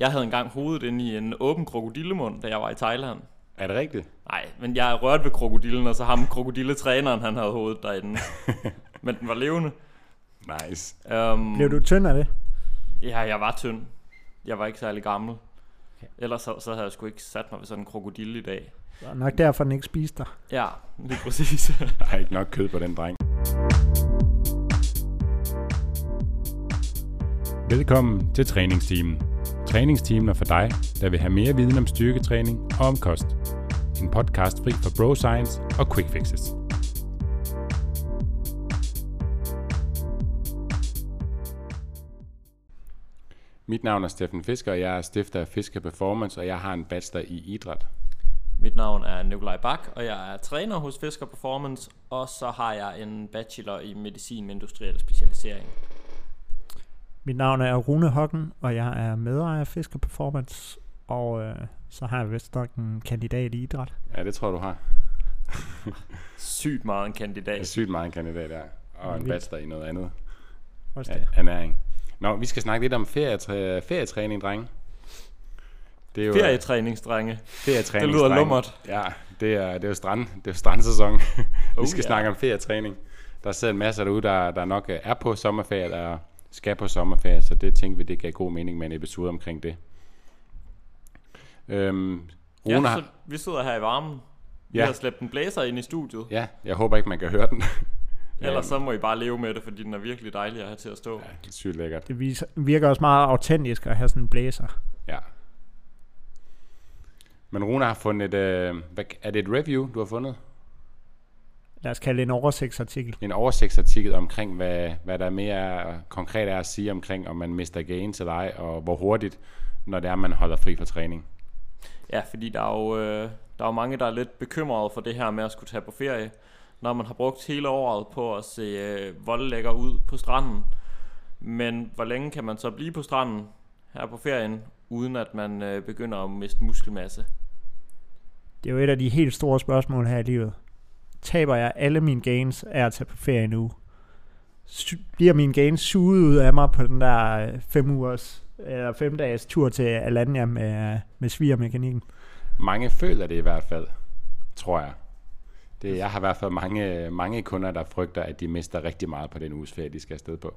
Jeg havde engang hovedet inde i en åben krokodillemund, da jeg var i Thailand. Er det rigtigt? Nej, men jeg rørte ved krokodillen, og så ham krokodilletræneren, han havde hovedet derinde. men den var levende. Nice. Um, Blev du tynd af det? Ja, jeg var tynd. Jeg var ikke særlig gammel. Ellers så, så havde jeg sgu ikke sat mig ved sådan en krokodille i dag. Det var nok derfor, den ikke spiste dig. Ja, lige præcis. Der er ikke nok kød på den dreng. Velkommen til træningsteamen træningstimer for dig, der vil have mere viden om styrketræning og om kost. En podcast fri for bro science og quick fixes. Mit navn er Steffen Fisker, og jeg er stifter af Fisker Performance, og jeg har en bachelor i idræt. Mit navn er Nikolaj Bak, og jeg er træner hos Fisker Performance, og så har jeg en bachelor i medicin med industriel specialisering. Mit navn er Rune Hocken, og jeg er medejer af Fisker Performance, og øh, så har jeg vist nok en kandidat i idræt. Ja, det tror jeg, du har. Sygt meget en Det er kandidat. sygt meget en kandidat der. Og en bachelor i noget andet. Også Ja, det. ernæring. Nå, vi skal snakke lidt om ferietræ- ferietræning, drenge. Det er jo Ferietræningsdrenge. ferietræning. Det lyder lummert. Ja, det er, det er jo strand, det er jo strandsæson. vi Oh, skal ja. snakke om ferietræning. Der sidder en masse derude, der, der nok er på sommerferie, der skal på sommerferie, så det tænkte vi, det gav god mening med en episode omkring det. Øhm, Rune Ja, har, så vi sidder her i varmen. Vi Ja. har slæbt en blæser ind i studiet. ja, jeg håber ikke, man kan høre den. Ellers så må I bare leve med det, fordi den er virkelig dejlig at have til at stå. Ja, det er sygt lækkert. Det viser, virker også meget autentisk at have sådan en blæser. Ja. Men Rune har fundet, øh, hvad, er det et review, du har fundet? Lad os kalde det en oversigtsartikel. En oversigtsartikel omkring, hvad, hvad der mere konkret er at sige omkring, om man mister gains eller ej, og hvor hurtigt, når det er, man holder fri for træning. Ja, fordi der er jo, øh, der er jo mange, der er lidt bekymrede for det her med at skulle tage på ferie. Når man har brugt hele året på at se øh, voldlægger ud på stranden. Men hvor længe kan man så blive på stranden her på ferien, uden at man øh, begynder at miste muskelmasse? Det er jo et af de helt store spørgsmål her i livet. Taber jeg alle mine gains af at tage på ferie nu? Bliver mine gains suget ud af mig på den der øh, fem ugers eller fem dages tur til Alanya med, med svigermekanikken? Mange føler det i hvert fald, tror jeg. Det, jeg har i hvert fald mange, mange kunder, der frygter, at de mister rigtig meget på den uges ferie, de skal afsted på.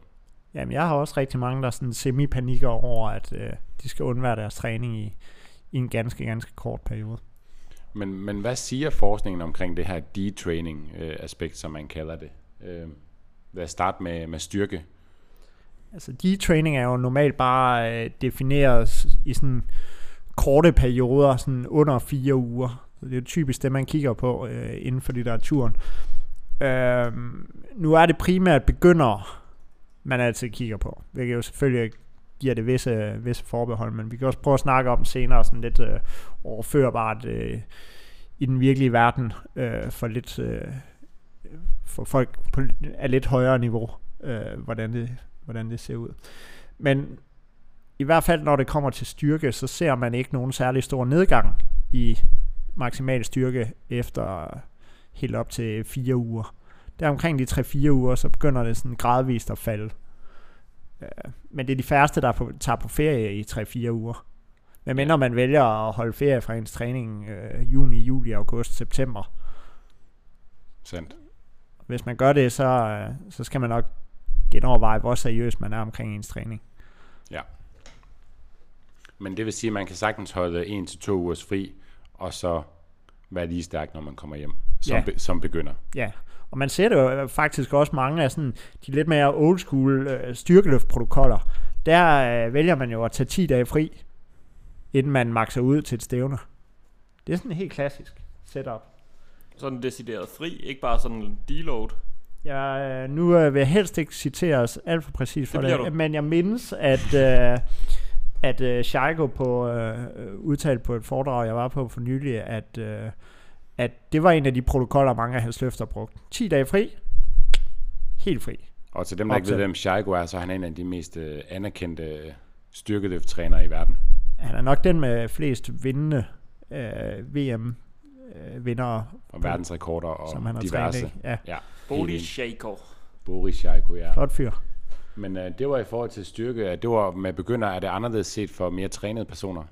Jamen, jeg har også rigtig mange, der sådan semi-panikker over, at øh, de skal undvære deres træning i, i en ganske, ganske kort periode. Men, men hvad siger forskningen omkring det her detraining-aspekt, øh, som man kalder det? Øh, lad os starte med, med styrke. Altså, detraining er jo normalt bare øh, defineret i sådan korte perioder, sådan under fire uger. Så det er jo typisk det, man kigger på øh, inden for litteraturen. Øh, nu er det primært begyndere, man altid kigger på, hvilket jo selvfølgelig giver det visse, visse forbehold, men vi kan også prøve at snakke om senere sådan lidt øh, overførbart øh, i den virkelige verden øh, for lidt øh, for folk på af lidt højere niveau, øh, hvordan, det, hvordan det ser ud. Men i hvert fald når det kommer til styrke, så ser man ikke nogen særlig stor nedgang i maksimal styrke efter helt op til fire uger. Der omkring de 3-4 uger, så begynder det sådan gradvist at falde. Øh, Men det er de færreste, der på, tager på ferie i 3-4 uger. Men mindre man vælger at holde ferie fra ens træning øh, juni, juli, august, september. Sandt. Hvis man gør det, så, øh, så skal man nok genoverveje, hvor seriøs man er omkring ens træning. Men det vil sige, at man kan sagtens holde en til to ugers fri, og så være lige stærk, når man kommer hjem, som, Ja. be, som begynder. Ja, og man ser det jo faktisk også mange af sådan, de lidt mere old school øh, styrkeløftprotokoller. Der øh, vælger man jo at tage 10 dage fri, inden man makser ud til et stævne. Det er sådan en helt klassisk setup. Sådan decideret fri, ikke bare sådan en deload. Jeg, øh, nu øh, vil jeg helst ikke citeres alt for præcis for Det det, men jeg mindes, at, øh, at øh, Scheiko på, øh, øh, udtalt på et foredrag, jeg var på for nylig, at, øh, at det var en af de protokoller, mange af hans løfter brugte. 10 dage fri, helt fri. Og til dem, der ikke Optag. ved, hvem Shaigo er, så er han en af de mest øh, anerkendte øh, styrkeløfttrænere i verden. Han er nok den med flest vindende øh, VM-vindere, Og verdensrekorder og som han har diverse. trænet. ikke? Ja, Ja, helt shaker. Boris Shaigo, ja. flot fyr. Men øh, det var i forhold til styrke, at det var med begynder, er det anderledes set for mere trænede personer?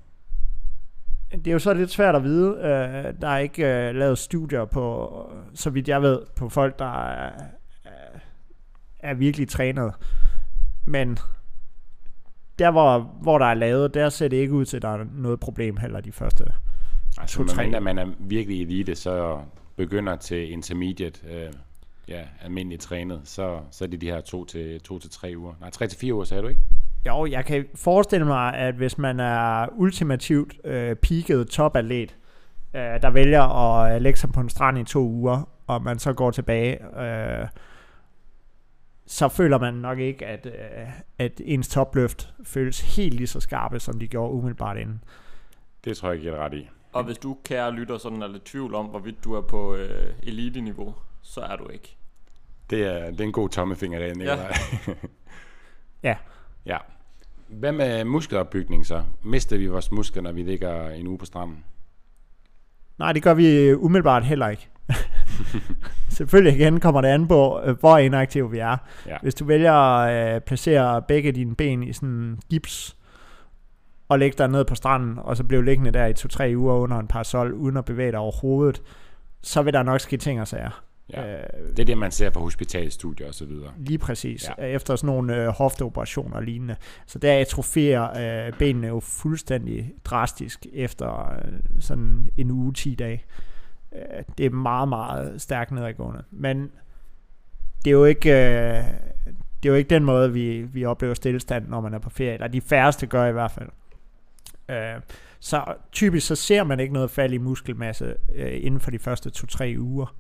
Det er jo så lidt svært at vide. Øh, der er ikke øh, lavet studier på, så vidt jeg ved, på folk, der er, er, virkelig trænet. Men der, hvor, hvor der er lavet, der ser det ikke ud til, at der er noget problem heller de første Altså, To, tre. medmindre man er virkelig elite, så begynder til intermediate, øh, ja, almindeligt trænet, så, så er det de her to til, to til tre uger. Nej, tre til fire uger, sagde du ikke? Jo, jeg kan forestille mig, at hvis man er ultimativt øh, peaket topatlet, øh, der vælger at øh, lægge sig på en strand i to uger, og man så går tilbage, øh, så føler man nok ikke, at, øh, at ens topløft føles helt lige så skarpe, som de gjorde umiddelbart inden. Det tror jeg ikke, jeg er ret i. Og hvis du, kære lytter, sådan er lidt tvivl om, hvorvidt du er på øh, elite-niveau, så er du ikke. Det er, det er en god tommefinger, der Nikolaj. Ja. ja. Hvad med muskelopbygning så? Mister vi vores muskler, når vi ligger en uge på stranden? Nej, det gør vi umiddelbart heller ikke. Selvfølgelig igen kommer det an på, øh, hvor inaktive vi er. Ja. Hvis du vælger at øh, placere begge dine ben i sådan en gips, og lægge dig ned på stranden, og så blive liggende der i to-tre uger under en parasol, uden at bevæge dig overhovedet, så vil der nok ske ting og sager. Ja. Øh, Det er det, man ser på hospitalstudier og så videre. lige præcis. Ja. Ja. Efter sådan nogle øh, hofteoperationer og lignende. Så der atrofierer øh, benene jo fuldstændig drastisk efter øh, sådan en uge, 10 dage. Øh, det er meget, meget stærkt nedadgående. Men det er jo ikke... Øh, det er jo ikke den måde, vi, vi oplever stillestand, når man er på ferie. Eller de færreste gør i hvert fald. Øh, så typisk så ser man ikke noget fald i muskelmasse øh, inden for de første 2-3 uger.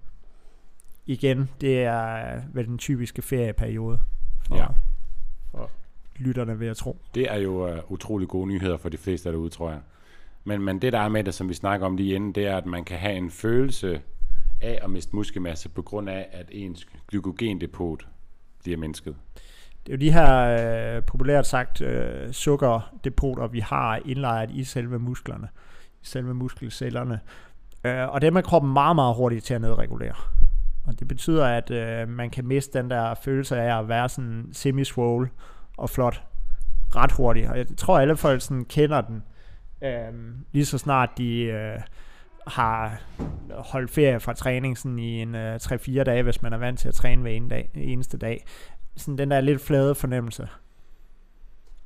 Igen, det er vel den typiske ferieperiode for, Ja. for lytterne, vil jeg tro. Det er jo uh, utrolig gode nyheder for de fleste derude, tror jeg. Men, men det, der er med det, som vi snakker om lige inden, det er, at man kan have en følelse af at miste muskelmasse på grund af, at ens glykogendepot bliver mindsket. Det er jo de her, øh, populært sagt, øh, sukkerdepoter, vi har indlejret i selve musklerne, i selve muskelcellerne. Øh, og dem er kroppen meget, meget hurtigt til at nedregulere. Og det betyder, at øh, man kan miste den der følelse af at være sådan semi og flot ret hurtigt. Og jeg tror, alle folk sådan kender den, øh, lige så snart de øh, har holdt ferie fra træning sådan i en øh, 3-4 dage, hvis man er vant til at træne hver en dag, eneste dag. Sådan den der lidt flade fornemmelse.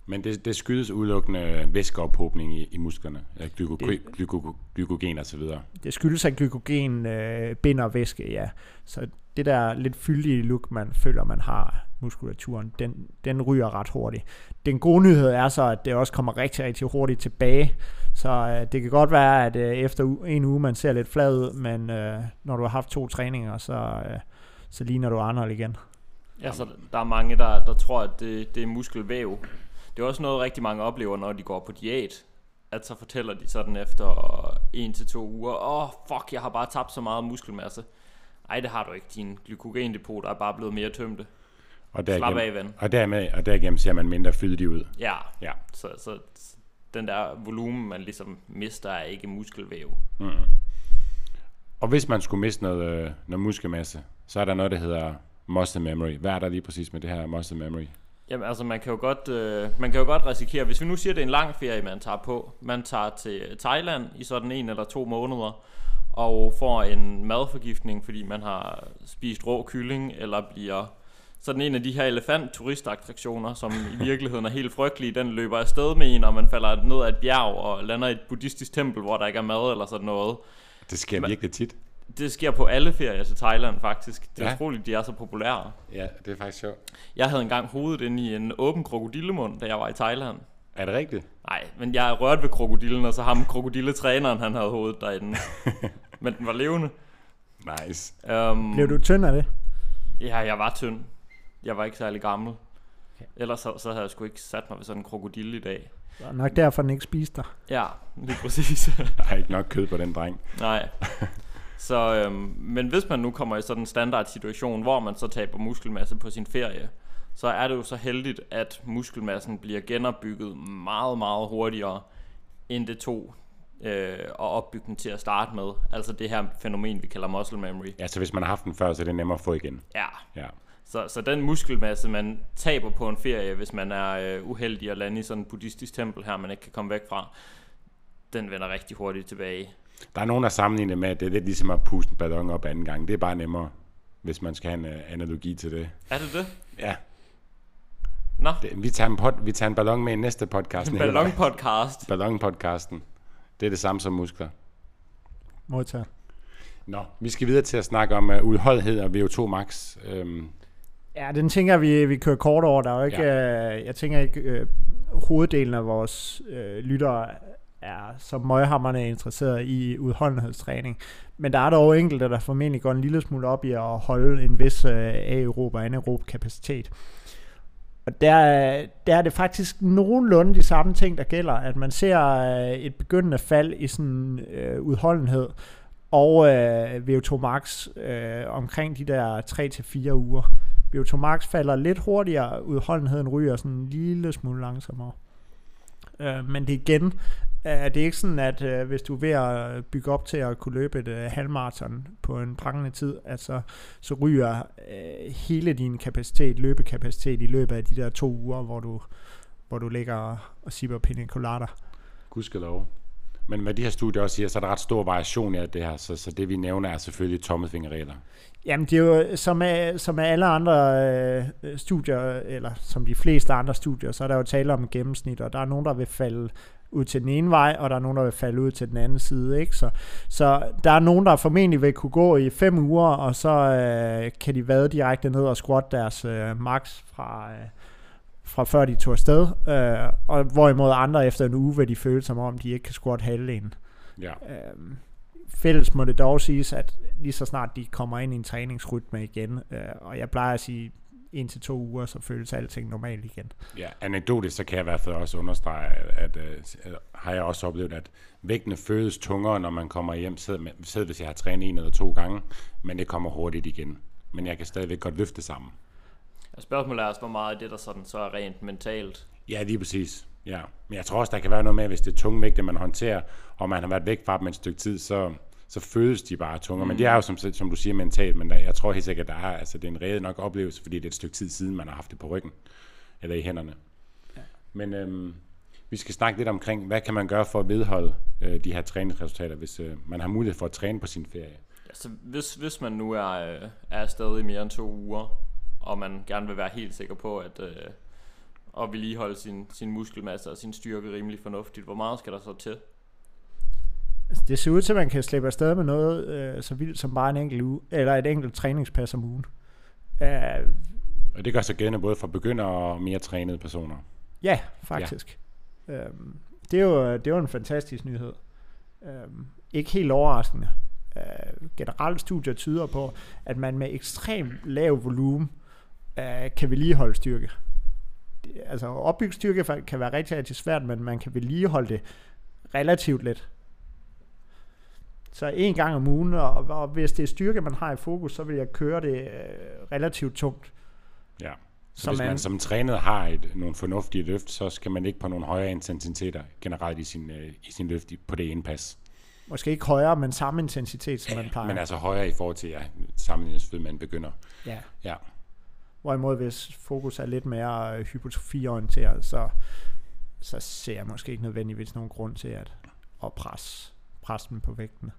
Men det, det skyldes udelukkende væskeophobning i, i musklerne, ja, glyko, Det- glyko, glykogen og så videre. Det skyldes, at glykogen øh, binder væske, ja. Så det der lidt fyldige look, man føler, man har muskulaturen, den, den ryger ret hurtigt. Den gode nyhed er så, at det også kommer rigtig, rigtig hurtigt tilbage. Så øh, det kan godt være, at øh, efter en uge, man ser lidt flad ud, men øh, når du har haft to træninger, så, øh, så ligner du Arnold igen. Altså, der er mange, der, der tror, at det, det er muskelvæv. Det er også noget, rigtig mange oplever, når de går på diæt. At så fortæller de sådan efter en til to uger, åh, oh, fuck, jeg har bare tabt så meget muskelmasse. Ej, det har du ikke. Din glykogendepot er bare blevet mere tømte. Og Slap derigennem, af, ven. og, dermed, og derigennem ser man mindre fyldig ud. Ja, Ja. så, så så den der volumen, man ligesom mister, er ikke muskelvæv. Mm. Og hvis man skulle miste noget, øh, noget muskelmasse, så er der noget, der hedder muscle memory. Hvad er der lige præcis med det her muscle memory? Jamen altså, man kan jo godt, øh, man kan jo godt risikere, hvis vi nu siger, at det er en lang ferie, man tager på. Man tager til Thailand i sådan en eller to måneder, og får en madforgiftning, fordi man har spist rå kylling, eller bliver sådan en af de her elefant-turistattraktioner, som i virkeligheden er helt frygtelige, den løber afsted med en, og man falder ned ad et bjerg og lander i et buddhistisk tempel, hvor der ikke er mad eller sådan noget. Det sker virkelig tit. Det sker på alle ferier til Thailand faktisk. Det er Ja. utroligt, de er så populære. Ja, det er faktisk sjovt. Jeg havde engang hovedet inde i en åben krokodillemund, da jeg var i Thailand. Er det rigtigt? Nej, men jeg rørte ved krokodillen, og så ham krokodilletræneren, han havde hovedet derinde. men den var levende. Nice. Um, Blev du tynd af det? Ja, jeg var tynd. Jeg var ikke særlig gammel. Ellers så, så havde jeg sgu ikke sat mig ved sådan en krokodille i dag. Det var nok derfor, den ikke spiste dig. Ja, lige præcis. Der er ikke nok kød på den dreng. Nej. Så, øhm, men hvis man nu kommer i sådan en standard situation, hvor man så taber muskelmasse på sin ferie, så er det jo så heldigt, at muskelmassen bliver genopbygget meget, meget hurtigere, end det tog øh, at opbygge den til at starte med. Altså det her fænomen, vi kalder muscle memory. Ja, så hvis man har haft den før, så er det nemmere at få igen. Ja, Ja. Så, så den muskelmasse, man taber på en ferie, hvis man er øh, uheldig at lande i sådan en buddhistisk tempel her, man ikke kan komme væk fra, den vender rigtig hurtigt tilbage. Der er nogen, der sammenligner med, at det er lidt ligesom at puste en ballon op anden gang. Det er bare nemmere, hvis man skal have en uh, analogi til det. Er det det? Ja, Nå, det, vi, tager en pod, vi tager en ballon med i næste podcast. en ballonpodcast. Ballonpodcasten. Det er det samme som muskler. Modtaget. Nå, vi skal videre til at snakke om uh, udholdenhed og VO2 max. Øhm, Ja, den tænker jeg, vi, vi kører kort over. Der er jo ikke, ja. øh, jeg tænker ikke, øh, hoveddelen af vores øh, lyttere er så møghammerne interesseret i udholdenhedstræning. Men der er dog enkelte, der formentlig går en lille smule op i at holde en vis øh, aerob og anaerob kapacitet. Og der, der er det faktisk nogenlunde de samme ting, der gælder, at man ser øh, et begyndende fald i sådan øh, udholdenhed og øh, VO2 max øh, omkring de der 3-4 uger. VO2 max falder lidt hurtigere, udholdenheden ryger sådan en lille smule langsommere. Øh, men det igen, øh, er det ikke sådan, at øh, hvis du er ved at bygge op til at kunne løbe et øh, halvmarathon på en prangende tid, altså, så ryger øh, hele din kapacitet, løbekapacitet i løbet af de der to uger, hvor du, hvor du ligger og, og sipper pina colada. gudskelov. Men hvad de her studier også siger, så er der ret stor variation i det her. Så, så det vi nævner er selvfølgelig tommelfingerregler. Jamen, det er jo øh, som med, som med alle andre øh, studier, eller som de fleste andre studier, så er der jo tale om gennemsnit, og der er nogen, der vil falde ud til den ene vej, og der er nogen, der vil falde ud til den anden side. Ikke? Så, så der er nogen, der formentlig vil kunne gå i fem uger, og så øh, kan de vade direkte ned og squat deres øh, max fra, øh, fra før de tog afsted, øh, og hvorimod andre efter en uge vil de føle som om, de ikke kan squat halvdelen. Ja. Øhm, fælles må det dog siges, at lige så snart de kommer ind i en træningsrytme igen, øh, og jeg plejer at sige, en til to uger, så føles alting normalt igen. Ja, anekdotisk, så kan jeg i hvert fald også understrege, at, at, at har jeg også oplevet, at vægtene føles tungere, når man kommer hjem, selv hvis jeg har trænet en eller to gange, men det kommer hurtigt igen. Men jeg kan stadigvæk godt løfte sammen. Og spørgsmålet er også, hvor meget af det, der sådan, så er rent mentalt. Ja, lige præcis. Ja. Men jeg tror også, der kan være noget med, hvis det er tunge vægte, man håndterer, og man har været væk fra dem et stykke tid, så, så føles de bare tungere. Mm. Men det er jo, som, som du siger, mentalt, men der, jeg tror helt sikkert, at der er, altså, det er en rede nok oplevelse, fordi det er et stykke tid siden, man har haft det på ryggen, eller i hænderne. Ja. Men øhm, vi skal snakke lidt omkring, hvad kan man gøre for at vedholde øh, de her træningsresultater, hvis øh, man har mulighed for at træne på sin ferie. Altså, hvis, hvis man nu er, øh, er afsted i mere end to uger, og man gerne vil være helt sikker på, at øh, at vedligeholde sin, sin muskelmasse og sin styrke rimelig fornuftigt, hvor meget skal der så til? Altså, det ser ud til, at man kan slippe afsted med noget øh, så vildt som bare en enkelt uge, eller et enkelt træningspas om ugen. Uh, Og det gør sig gældende både for begyndere og mere trænede personer. ja, faktisk. Ja. Øhm, det, er jo, det er jo en fantastisk nyhed. Øhm, ikke helt overraskende. Øh, generelt studier tyder på, at man med ekstremt lav volumen øh, kan vedligeholde styrke. Altså opbygge styrke kan være rigtig, rigtig svært, men man kan vedligeholde det relativt let. Så en gang om ugen, og, og hvis det er styrke, man har i fokus, så vil jeg køre det øh, relativt tungt. Ja. Så Så hvis man, man- som trænet har et, nogle fornuftige løft, så skal man ikke på nogle højere intensiteter generelt i sin, øh, i sin løft på det ene pas. Måske ikke højere, men samme intensitet, som man plejer. Men altså højere i forhold til, ja, sammenlignet selvfølgelig, man begynder. ja. Ja. Hvorimod hvis fokus er lidt mere øh, hypotrofiorienteret, så, så ser jeg måske ikke nødvendigvis nogen grund til at, at presse, presse dem på vægten.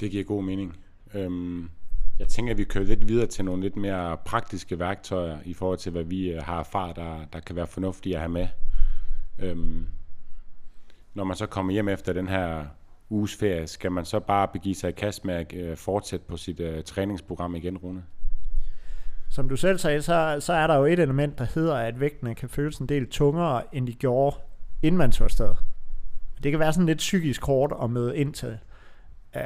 Det giver god mening. Øhm, jeg tænker, at vi kører lidt videre til nogle lidt mere praktiske værktøjer i forhold til, hvad vi øh, har erfaret, der, der kan være fornuftige at have med. Øhm, når man så kommer hjem efter den her uges ferie, skal man så bare begive sig i kast med at øh, fortsætte på sit uh, træningsprogram igen, Rune? Som du selv sagde, så, så er der jo et element, der hedder, at vægtene kan føles en del tungere, end de gjorde, inden man tog afsted. Det kan være sådan lidt psykisk hårdt at møde ind til uh,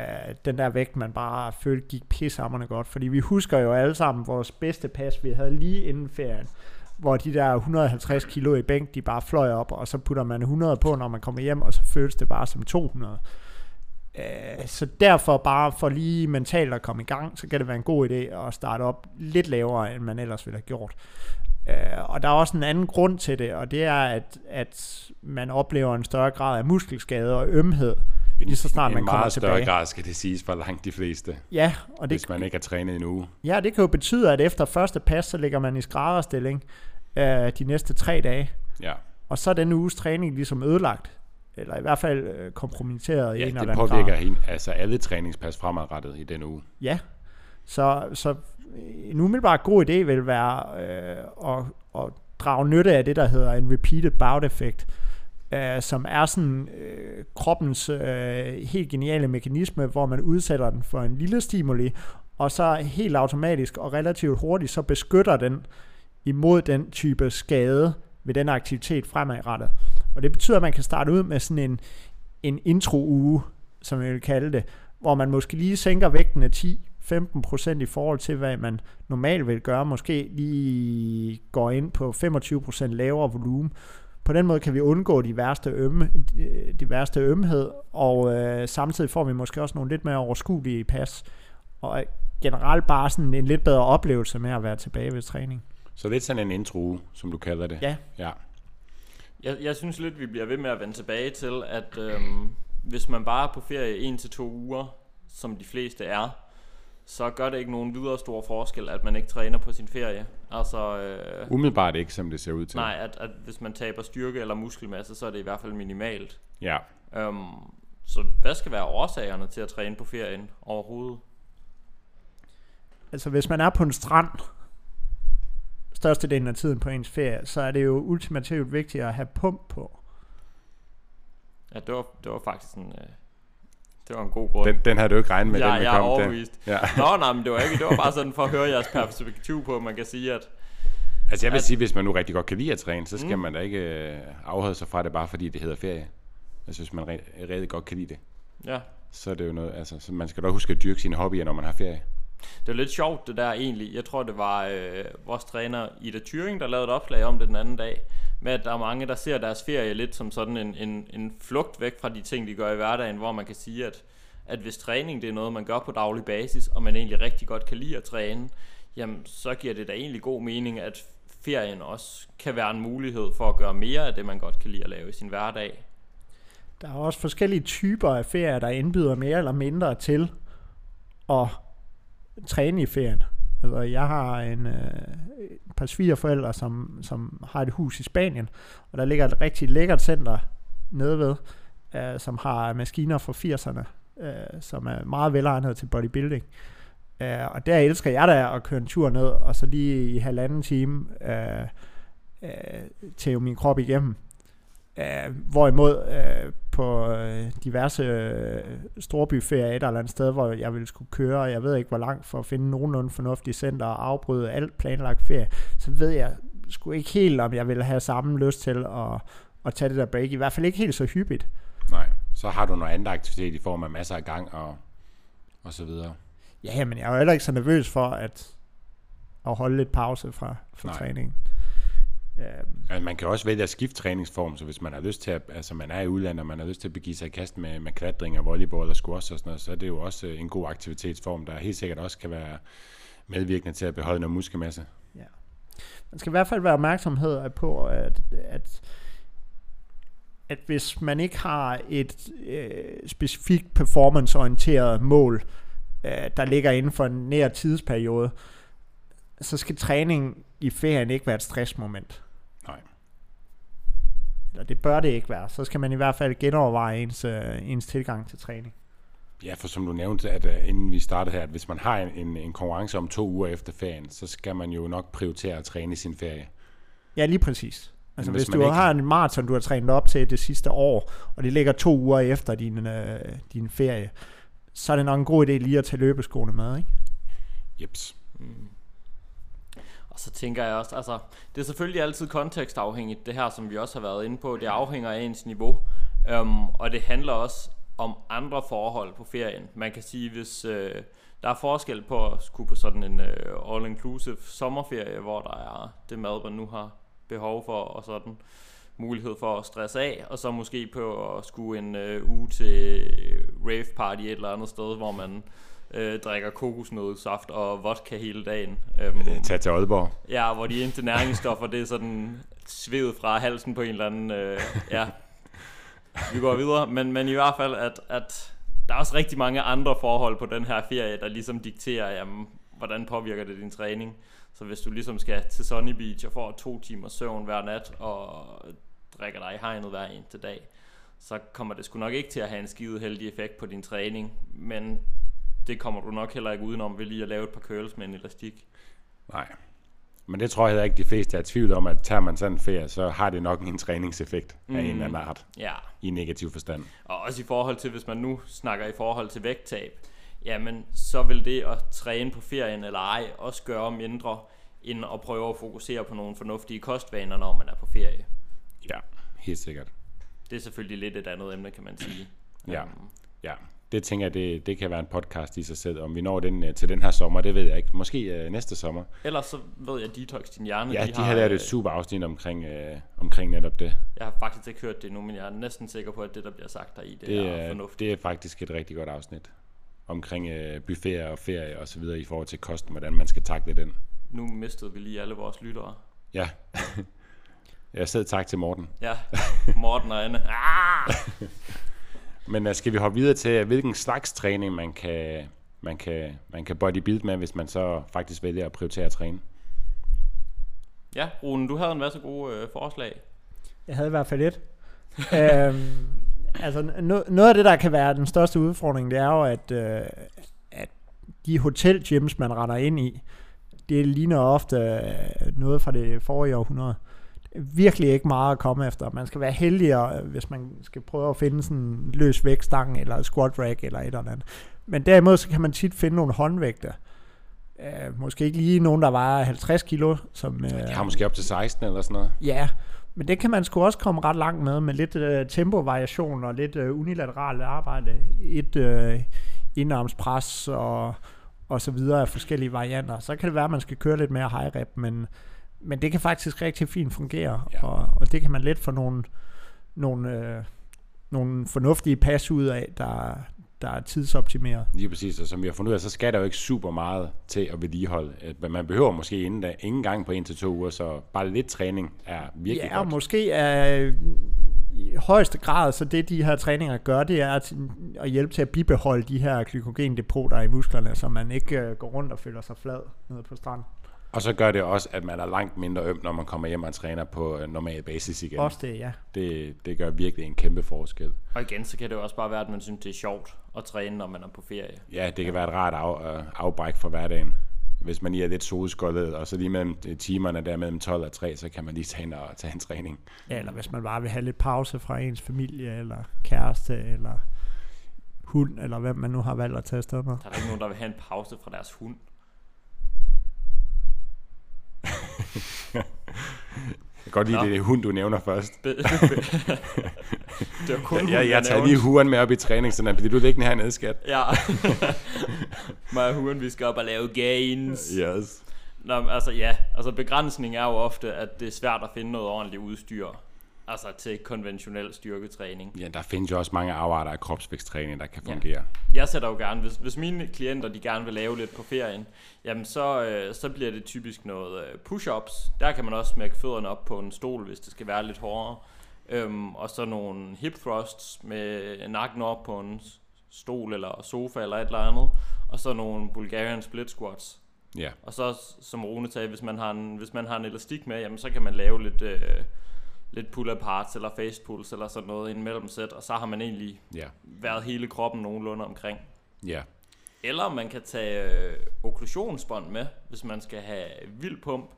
den der vægt, man bare følte gik pissehammerende godt. Fordi vi husker jo alle sammen vores bedste pas, vi havde lige inden ferien, hvor de der 150 kilo i bænk, de bare fløj op, og så putter man 100 på, når man kommer hjem, og så føles det bare som 200. Øh, Så derfor bare for lige mentalt at komme i gang, så kan det være en god idé at starte op lidt lavere, end man ellers ville have gjort. Øh, Og der er også en anden grund til det, og det er, at, at man oplever en større grad af muskelskade og ømhed, En, lige så snart en man kommer meget større tilbage. grad skal det siges for langt de fleste, Ja, og det, hvis man ikke har trænet en uge. ja, det kan jo betyde, at efter første pas, så ligger man i skrædderstilling øh, de næste tre dage. Ja, Og så er den uges træning ligesom ødelagt. Eller i hvert fald øh, kompromitteret i ja en eller det anden påvirker grad. hende, altså alle træningspas fremadrettet i den uge. Ja. Så, så en umiddelbart god idé vil være øh, at, at drage nytte af det, der hedder en repeated bout effect, øh, som er sådan øh, kroppens øh, helt geniale mekanisme, hvor man udsætter den for en lille stimuli, og så helt automatisk og relativt hurtigt, så beskytter den imod den type skade ved den aktivitet fremadrettet. Og det betyder, at man kan starte ud med sådan en, en intro-uge, som jeg vil kalde det, hvor man måske lige sænker vægten af 10-15% i forhold til, hvad man normalt vil gøre. Måske lige går ind på 25% lavere volumen. På den måde kan vi undgå de værste, ømme, de værste ømhed, og øh, samtidig får vi måske også nogle lidt mere overskuelige pas. Og generelt bare sådan en lidt bedre oplevelse med at være tilbage ved træning. Så lidt sådan en intro, som du kalder det. Ja. ja. Jeg, jeg synes lidt, vi bliver ved med at vende tilbage til, at øhm, hvis man bare er på ferie en til to uger, som de fleste er, så gør det ikke nogen videre stor forskel, at man ikke træner på sin ferie. Altså, øh, Umiddelbart ikke, som det ser ud til. nej, at, at hvis man taber styrke eller muskelmasse, så er det i hvert fald minimalt. Ja. Øhm, så hvad skal være årsagerne til at træne på ferien overhovedet? Altså hvis man er på en strand, størstedelen af tiden på ens ferie, så er det jo ultimativt vigtigt at have pump på. Ja, det var, det var faktisk en, øh, det var en god grund. Den, den har du ikke regnet med, jeg, den jeg er komme. Den. overbevist. Ja. Nå, nej, men det var ikke, det var bare sådan for at høre jeres perspektiv på, at man kan sige, at Altså jeg vil At- sige, hvis man nu rigtig godt kan lide at træne, så skal Mm. man da ikke øh, afholde sig fra det, bare fordi det hedder ferie. Altså hvis man rigtig godt kan lide det, ja, så er det jo noget, altså så man skal da huske at dyrke sine hobbyer, når man har ferie det er lidt sjovt det der egentlig. Jeg tror, det var øh, vores træner Ida Thuring, der lavede et opslag om det den anden dag, med at der er mange, der ser deres ferie lidt som sådan en, en, en flugt væk fra de ting, de gør i hverdagen, hvor man kan sige, at, at hvis træning det er noget, man gør på daglig basis, og man egentlig rigtig godt kan lide at træne, jamen så giver det da egentlig god mening, at ferien også kan være en mulighed for at gøre mere af det, man godt kan lide at lave i sin hverdag. Der er også forskellige typer af ferier, der indbyder mere eller mindre til at træne i ferien. Altså, jeg har en, øh, et par svigerforældre, som, som har et hus i Spanien, og der ligger et rigtig lækkert center nede ved, øh, som har maskiner fra 80'erne, øh, som er meget velegnet til bodybuilding. Øh, og der elsker jeg da at køre en tur ned, og så lige i halvanden time øh, øh, tæve min krop igennem. Øh, hvorimod øh, på øh, diverse øh, storbyferier et eller andet sted, hvor jeg ville skulle køre, og jeg ved ikke hvor langt for at finde nogenlunde fornuftige center og afbryde alt planlagt ferie, så ved jeg sgu ikke helt, om jeg vil have samme lyst til at, at tage det der break. I hvert fald ikke helt så hyppigt. Nej, så har du noget andet aktivitet i form af masser af gang og, og så videre. Ja, men jeg er jo heller ikke så nervøs for at, at holde lidt pause fra, fra træningen. Øhm, Altså, man kan også vælge at skifte træningsform, så hvis man har lyst til at, altså man er i udlandet, og man har lyst til at begive sig i kast med, med klatring og volleyball og squash og sådan noget, så er det jo også øh, en god aktivitetsform, der helt sikkert også kan være medvirkende til at beholde noget muskelmasse. Man skal i hvert fald være opmærksomhed på, at, at, at hvis man ikke har et øh, specifikt performanceorienteret mål, øh, der ligger inden for en nær tidsperiode, så skal træning i ferien ikke være et stressmoment. Nej. Eller det bør det ikke være. Så skal man i hvert fald genoverveje ens, øh, ens tilgang til træning. Ja, for som du nævnte, at uh, inden vi startede her, at hvis man har en, en, en konkurrence om to uger efter ferien, så skal man jo nok prioritere at træne i sin ferie. Ja, lige præcis. Altså hvis hvis, du ikke- har en maraton, du har trænet op til det sidste år, og det ligger to uger efter din, øh, din ferie, så er det nok en god idé lige at tage løbeskoene med, ikke? Jeps. Mm. Og så tænker jeg også, altså, det er selvfølgelig altid kontekstafhængigt, det her, som vi også har været inde på. Det afhænger af ens niveau, øhm, og det handler også om andre forhold på ferien. Man kan sige, hvis øh, der er forskel på at skulle på sådan en øh, all-inclusive sommerferie, hvor der er det mad, man nu har behov for, og sådan mulighed for at stresse af, og så måske på at skulle en øh, uge til rave party et eller andet sted, hvor man øh, drikker kokosnødsaft og vodka hele dagen. Øhm, Øh, Tag til Aalborg. Ja, hvor de eneste næringsstoffer, det er sådan sved fra halsen på en eller anden, øh, ja, vi går videre. Men, men i hvert fald, at, at der er også rigtig mange andre forhold på den her ferie, der ligesom dikterer, jamen, hvordan påvirker det din træning. Så hvis du ligesom skal til Sunny Beach og får to timer søvn hver nat og drikker dig i hegnet hver eneste dag, så kommer det sgu nok ikke til at have en skide heldig effekt på din træning. Men det kommer du nok heller ikke udenom ved lige at lave et par curls med en elastik. Nej. Men det tror jeg heller ikke, de fleste er i tvivl om, at tager man sådan en ferie, så har det nok en træningseffekt mm. af en eller anden art. Ja. I negativ forstand. Og også i forhold til, hvis man nu snakker i forhold til vægttab, jamen så vil det at træne på ferien eller ej også gøre mindre, end at prøve at fokusere på nogle fornuftige kostvaner, når man er på ferie. Ja, helt sikkert. Det er selvfølgelig lidt et andet emne, kan man sige. Ja, Um, ja. Det tænker jeg, det, det kan være en podcast i sig selv. Om vi når den øh, til den her sommer, det ved jeg ikke. Måske uh, næste sommer. ellers så ved jeg, at Detox Din Hjerne, Ja, de, de har øh, lavet et super afsnit omkring, øh, omkring netop det. Jeg har faktisk ikke hørt det nu, men jeg er næsten sikker på, at det, der bliver sagt deri, det, Det er er, fornuftigt. det er faktisk et rigtig godt afsnit. Omkring øh, buffeter og ferie og så videre i forhold til kosten, hvordan man skal takle den. Nu mistede vi lige alle vores lyttere. Ja. jeg sad tak til Morten. Ja, Morten og Anne. Ah! Men uh, skal vi hoppe videre til, uh, hvilken slags træning man kan, man kan, man kan bodybuild med, hvis man så faktisk vælger at prioritere at træne? Ja, Rune, du havde en masse gode øh, forslag. Jeg havde i hvert fald et. øhm, altså, no, noget af det, der kan være den største udfordring, det er jo, at, øh, at de hotelgyms, man retter ind i, det ligner ofte øh, noget fra det forrige århundrede. Virkelig ikke meget at komme efter. Man skal være heldig, øh, hvis man skal prøve at finde sådan en løs vægtstang, eller squat rack, eller et eller andet. Men derimod, så kan man tit finde nogle håndvægte. Øh, måske ikke lige nogen, der vejer 50 kilo, som... Øh, har måske op til 16 eller sådan noget. Ja, men det kan man sgu også komme ret langt med, med lidt øh, tempovariation og lidt øh, unilateralt arbejde. Et øh, indarmspres og, og så videre af forskellige varianter. Så kan det være, at man skal køre lidt mere high rep, men, men det kan faktisk rigtig fint fungere, Ja. og, og det kan man let få nogle, nogle, øh, nogle fornuftige pas ud af, der, der er tidsoptimeret. Lige præcis, og som vi har fundet ud af, så skal der jo ikke super meget til at vedligeholde. Man behøver måske inden da, ingen gang på en til to uger, så bare lidt træning er virkelig ja, godt. måske er i højeste grad, så det de her træninger gør, det er at, at hjælpe til at bibeholde de her glykogendepoter i musklerne, så man ikke øh, går rundt og føler sig flad nede på stranden. Og så gør det også, at man er langt mindre øm, når man kommer hjem og træner på øh, normal basis igen. Også det, ja. Det, det gør virkelig en kæmpe forskel. Og igen, så kan det jo også bare være, at man synes, det er sjovt at træne, når man er på ferie. Ja, det kan være et rart af, øh, afbræk fra hverdagen. Hvis man lige er lidt solskoldet, og så lige mellem øh, timerne der mellem 12 og 3, så kan man lige tage ind og tage en træning. ja. Eller hvis man bare vil have lidt pause fra ens familie, eller kæreste, eller hund, eller hvem man nu har valgt at tage afsted med. Der er ikke nogen, der vil have en pause fra deres hund. Jeg kan godt lide, Nå. det er hund, du nævner først. Det, var kun Jeg, jeg, jeg tager lige huren med op i træning, så bliver du liggende hernede, skat. Ja. Mig og huren, vi skal op og lave gains. Yes. Nå, altså ja, altså begrænsning er jo ofte, at det er svært at finde noget ordentligt udstyr. Altså til konventionel styrketræning. Ja, der findes jo også mange afarter af kropsvæksttræning, der kan Ja. fungere. Jeg sætter jo gerne, hvis, hvis mine klienter de gerne vil lave lidt på ferien, jamen så, øh, så bliver det typisk noget øh, push-ups. Der kan man også smække fødderne op på en stol, hvis det skal være lidt hårdere. Øhm, og så nogle hip thrusts med nakken op på en stol eller sofa eller et eller andet. Og så nogle Bulgarian split squats. Ja, Og så, som Rune sagde, hvis man har en, hvis man har en elastik med, jamen, så kan man lave lidt, øh, lidt pull aparts eller face pulls eller sådan noget inden mellem sæt, og så har man egentlig ja, været hele kroppen nogenlunde omkring. ja. Eller man kan tage øh, okklusionsbånd med, hvis man skal have vild pump,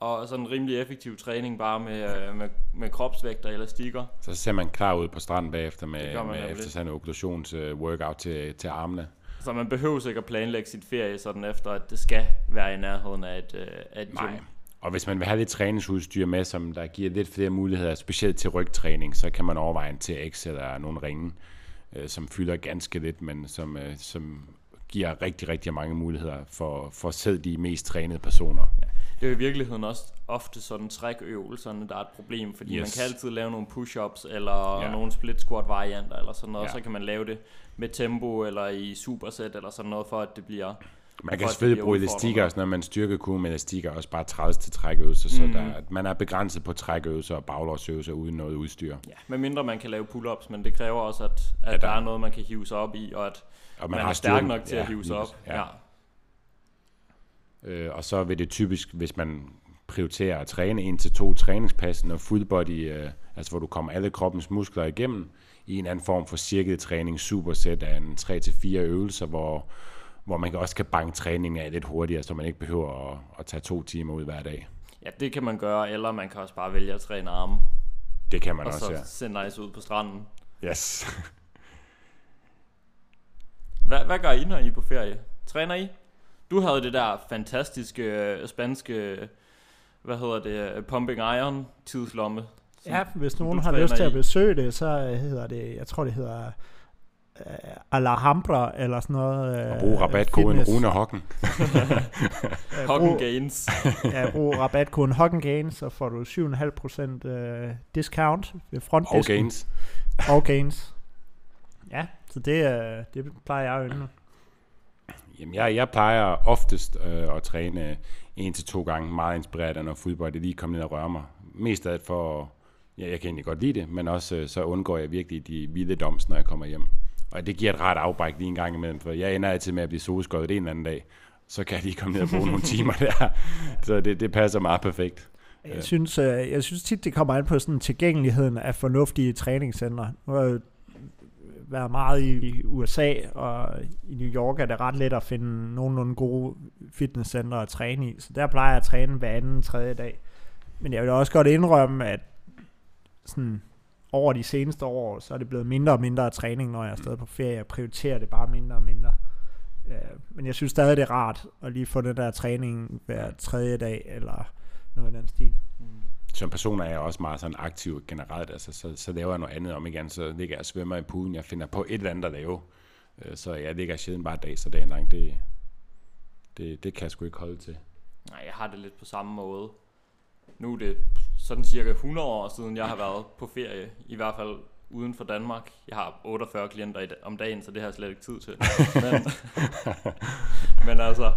og sådan en rimelig effektiv træning bare med, øh, med, med kropsvægt og elastikker. Så ser man klar ud på stranden bagefter med, med efter sådan en okklusions-workout til, til armene. Så man behøver ikke at planlægge sit ferie sådan efter, at det skal være i nærheden af et, øh, af et gym. Nej. Og hvis man vil have lidt træningsudstyr med, som der giver lidt flere muligheder, specielt til rygtræning, så kan man overveje en TX eller nogle ringe, øh, som fylder ganske lidt, men som, øh, som giver rigtig, rigtig mange muligheder for, for selv de mest trænede personer. Det er i virkeligheden også ofte sådan trækøvelserne, der er et problem, fordi yes. man kan altid lave nogle push-ups, eller Ja. ja. nogle split squat varianter, eller sådan noget, Ja. ja. så kan man lave det med tempo, eller i supersæt, eller sådan noget, for at det bliver Man kan selvfølgelig bruge elastikker og sådan noget, men styrkekugle med elastikker er også bare træls til trækøvelser, så Mm. der, man er begrænset på trækøvelser og baglårsøvelser uden noget udstyr. Ja, med mindre man kan lave pull-ups, men det kræver også, at, at Ja, ja, der- der er noget, man kan hive sig op i, og at Og man, man er stærk nok til ja, at hive sig op. præcis. Ja. Øh, og så vil det typisk, hvis man prioriterer at træne en til to træningspas, når full body, øh, altså hvor du kommer alle kroppens muskler igennem, i en anden form for cirket træning, supersæt af en 3-4 øvelser, hvor, hvor man også kan banke træningen af lidt hurtigere, så man ikke behøver at, at tage to timer ud hver dag. ja, det kan man gøre, eller man kan også bare vælge at træne arme, Det kan man og også, så ja. se nice ud på stranden. Yes. Hvad, hvad gør I, når I er på ferie? Træner I? Du havde det der fantastiske øh, spanske, hvad hedder det, øh, pumping iron tidslomme. Ja, hvis nogen har lyst til at besøge det, så øh, hedder det, jeg tror det hedder Alhambra eller sådan noget. Og bruge rabatkoden Rune Hocken. Uh, Hocken Gains. ja, brug rabatkoden Hocken Gains, så får du 7,5% uh, discount ved Og frontdisken. gains. Og gains. Ja, så det, det plejer jeg at yndle. Jamen, jeg, jeg plejer oftest øh, at træne en til to gange, meget inspireret af noget fodbold, det lige kommer ned og rører mig. Mest af det for, ja, jeg kan egentlig godt lide det, men også øh, så undgår jeg virkelig de vilde doms, når jeg kommer hjem. Og det giver et ret afbræk lige en gang imellem, for jeg ender altid med at blive solskåret en eller anden dag, så kan jeg lige komme ned og bruge nogle timer der. Så det, det passer meget perfekt. Jeg synes, øh, jeg synes tit, det kommer an på sådan tilgængeligheden af fornuftige træningscentre. Nu har jeg været meget i USA, og i New York er det ret let at finde nogenlunde gode fitnesscentre at træne i. Så der plejer jeg at træne hver anden, tredje dag. Men jeg vil også godt indrømme, at sådan over de seneste år, så er det blevet mindre og mindre træning, når jeg er stadig på ferie. Jeg prioriterer det bare mindre og mindre. Øh, Men jeg synes stadig, det er rart at lige få den der træning hver tredje dag, eller noget i den stil. Som person er jeg også meget sådan aktiv generelt, altså så, så laver jeg noget andet om igen, så ligger jeg og svømmer i poolen, jeg finder på et eller andet at lave. Øh, Så jeg ligger sjældent bare dag så dagen lang, det, det, det kan jeg sgu ikke holde til. Nej, jeg har det lidt på samme måde. Nu er det sådan cirka 100 år siden, jeg har været på ferie, i hvert fald uden for Danmark. Jeg har 48 klienter om dagen, så det har jeg slet ikke tid til. Men, men altså,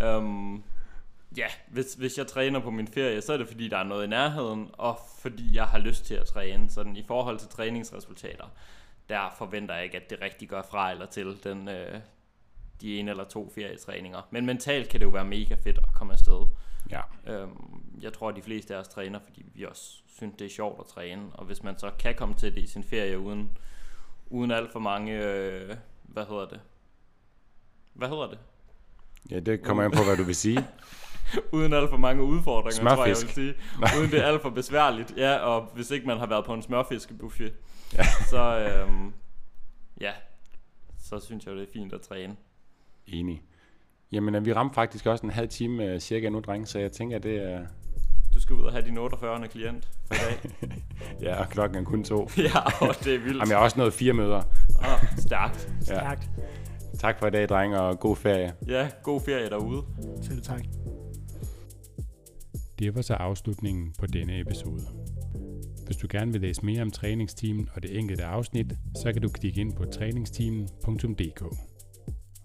øhm, ja, hvis, hvis jeg træner på min ferie, så er det fordi, der er noget i nærheden, og fordi jeg har lyst til at træne. Sådan i forhold til træningsresultater, der forventer jeg ikke, at det rigtig gør fra eller til den, øh, de en eller to ferietræninger. Men mentalt kan det jo være mega fedt at komme afsted. Ja. Øhm, jeg tror, at de fleste af os træner, fordi vi også synes, det er sjovt at træne. Og hvis man så kan komme til det i sin ferie uden, uden alt for mange... Øh, hvad hedder det? Hvad hedder det? Ja, det kommer an på, hvad du vil sige. uden alt for mange udfordringer, tror jeg, jeg Smørfisk. vil sige. Uden det er alt for besværligt. Ja, og hvis ikke man har været på en smørfiskebuffet, Ja. så, øhm, ja, så synes jeg, det er fint at træne. Enig. Jamen, øh, vi ramte faktisk også en halv time øh, cirka nu, dreng, så jeg tænker, det er... Du skal ud og have din 48. klient for i dag. Ja, og klokken er kun to. ja, og det er vildt. Jamen, jeg har også nået fire møder. Ah, stærkt. Ja. Stærkt. Tak for i dag, dreng, og god ferie. Ja, god ferie derude. Selv tak. Det var så afslutningen på denne episode. Hvis du gerne vil læse mere om træningsteamen og det enkelte afsnit, så kan du klikke ind på træningsteamen.dk.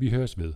Vi høres ved.